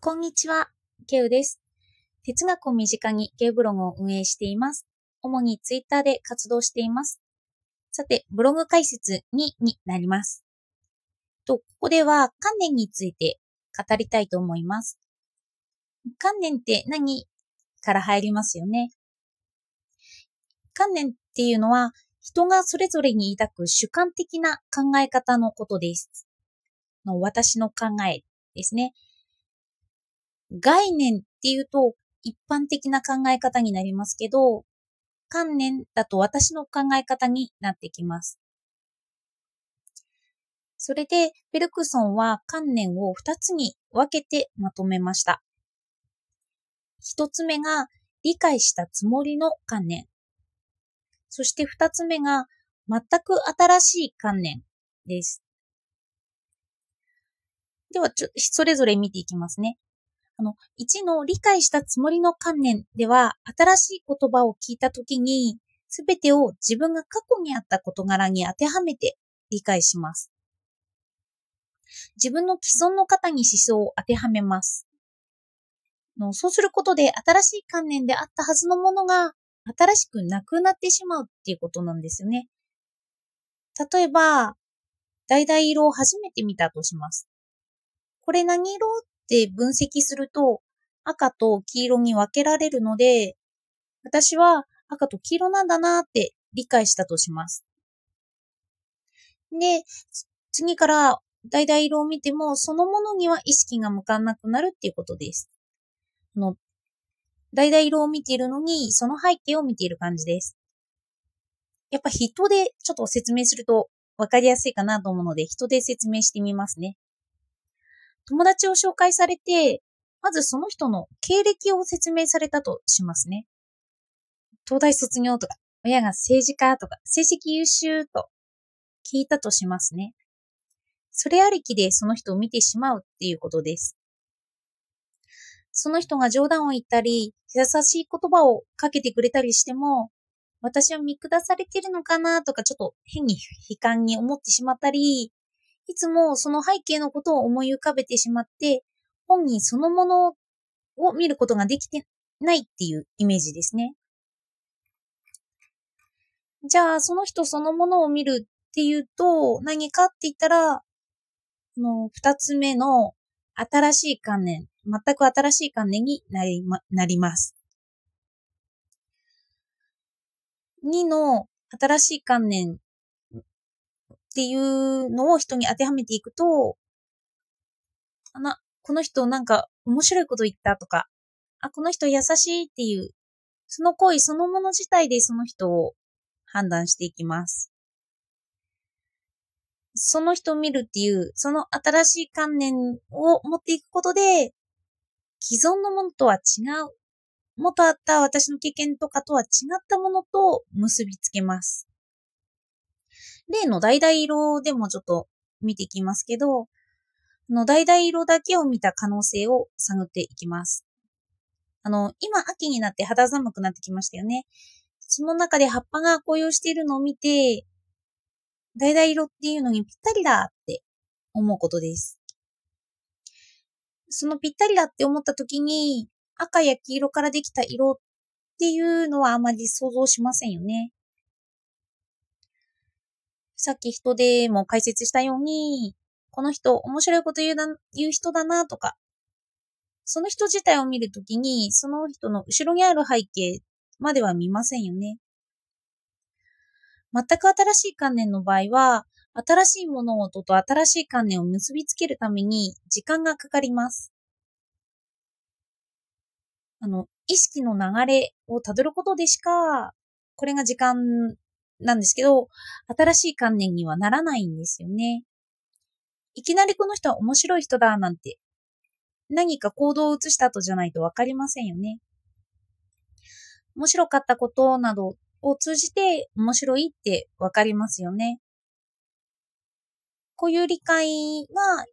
こんにちは、ケウです。哲学を身近にケウブログを運営しています。主にツイッターで活動しています。さて、ブログ解説2になります。と、ここでは観念について語りたいと思います。観念って何から入りますよね？観念っていうのは、人がそれぞれに抱く主観的な考え方のことです。の私の考えですね。概念っていうと一般的な考え方になりますけど、観念だと私の考え方になってきます。それで、ベルクソンは観念を二つに分けてまとめました。一つ目が理解したつもりの観念。そして二つ目が全く新しい観念です。では、ちょ、それぞれ見ていきますね。あの、1の理解したつもりの観念では、新しい言葉を聞いたときに、すべてを自分が過去にあった事柄に当てはめて理解します。自分の既存の方に思想を当てはめます。のそうすることで、新しい観念であったはずのものが、新しくなくなってしまうっていうことなんですよね。例えば、橙色を初めて見たとします。これ何色？って分析すると赤と黄色に分けられるので、私は赤と黄色なんだなって理解したとします。で、次から橙色を見てもそのものには意識が向かなくなるっていうことです。あの、橙色を見ているのにその背景を見ている感じです。やっぱ人でちょっと説明すると分かりやすいかなと思うので人で説明してみますね。友達を紹介されて、まずその人の経歴を説明されたとしますね。東大卒業とか、親が政治家とか、成績優秀と聞いたとしますね。それありきでその人を見てしまうっていうことです。その人が冗談を言ったり、優しい言葉をかけてくれたりしても、私は見下されてるのかなとか、ちょっと変に悲観に思ってしまったり、いつもその背景のことを思い浮かべてしまって、本人そのものを見ることができてないっていうイメージですね。じゃあ、その人そのものを見るっていうと、何かって言ったら、この二つ目の新しい観念、全く新しい観念になりま、なります。2の新しい観念っていうのを人に当てはめていくと、あな、この人なんか面白いこと言ったとか、あ、この人優しいっていう、その行為そのもの自体でその人を判断していきます。その人を見るっていう、その新しい観念を持っていくことで、既存のものとは違う、元あった私の経験とかとは違ったものと結びつけます。例の橙色でもちょっと見ていきますけど、の橙色だけを見た可能性を探っていきます。あの、今秋になって肌寒くなってきましたよね。その中で葉っぱが紅葉しているのを見て、橙色っていうのにぴったりだって思うことです。そのぴったりだって思った時に、赤や黄色からできた色っていうのはあまり想像しませんよね。さっき人でも解説したように、この人面白いこと言うな言う人だなとか、その人自体を見るときに、その人の後ろにある背景までは見ませんよね。全く新しい観念の場合は、新しい物事と新しい観念を結びつけるために時間がかかります。あの、意識の流れをたどることでしか、これが時間なんですけど、新しい観念にはならないんですよね。いきなりこの人は面白い人だなんて、何か行動を移した後じゃないとわかりませんよね。面白かったことなどを通じて面白いってわかりますよね。こういう理解が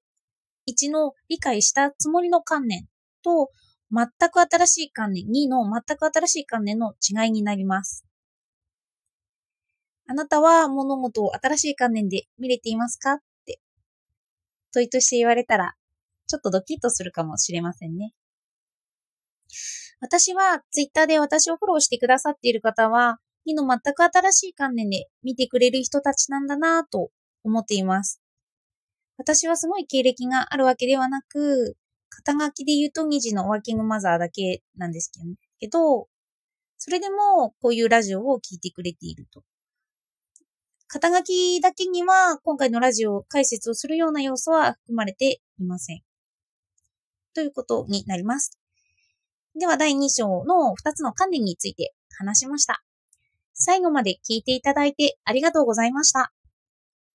1の理解したつもりの観念と全く新しい観念、2の全く新しい観念の違いになります。あなたは物事を新しい観念で見れていますか？って問いとして言われたらちょっとドキッとするかもしれませんね。私はツイッターで私をフォローしてくださっている方は、2の全く新しい観念で見てくれる人たちなんだなぁと思っています。私はすごい経歴があるわけではなく、肩書きで言うと2児のワーキングマザーだけなんですけど、それでもこういうラジオを聞いてくれていると。肩書きだけには今回のラジオ解説をするような要素は含まれていません。ということになります。では第2章の2つの観念について話しました。最後まで聞いていただいてありがとうございました。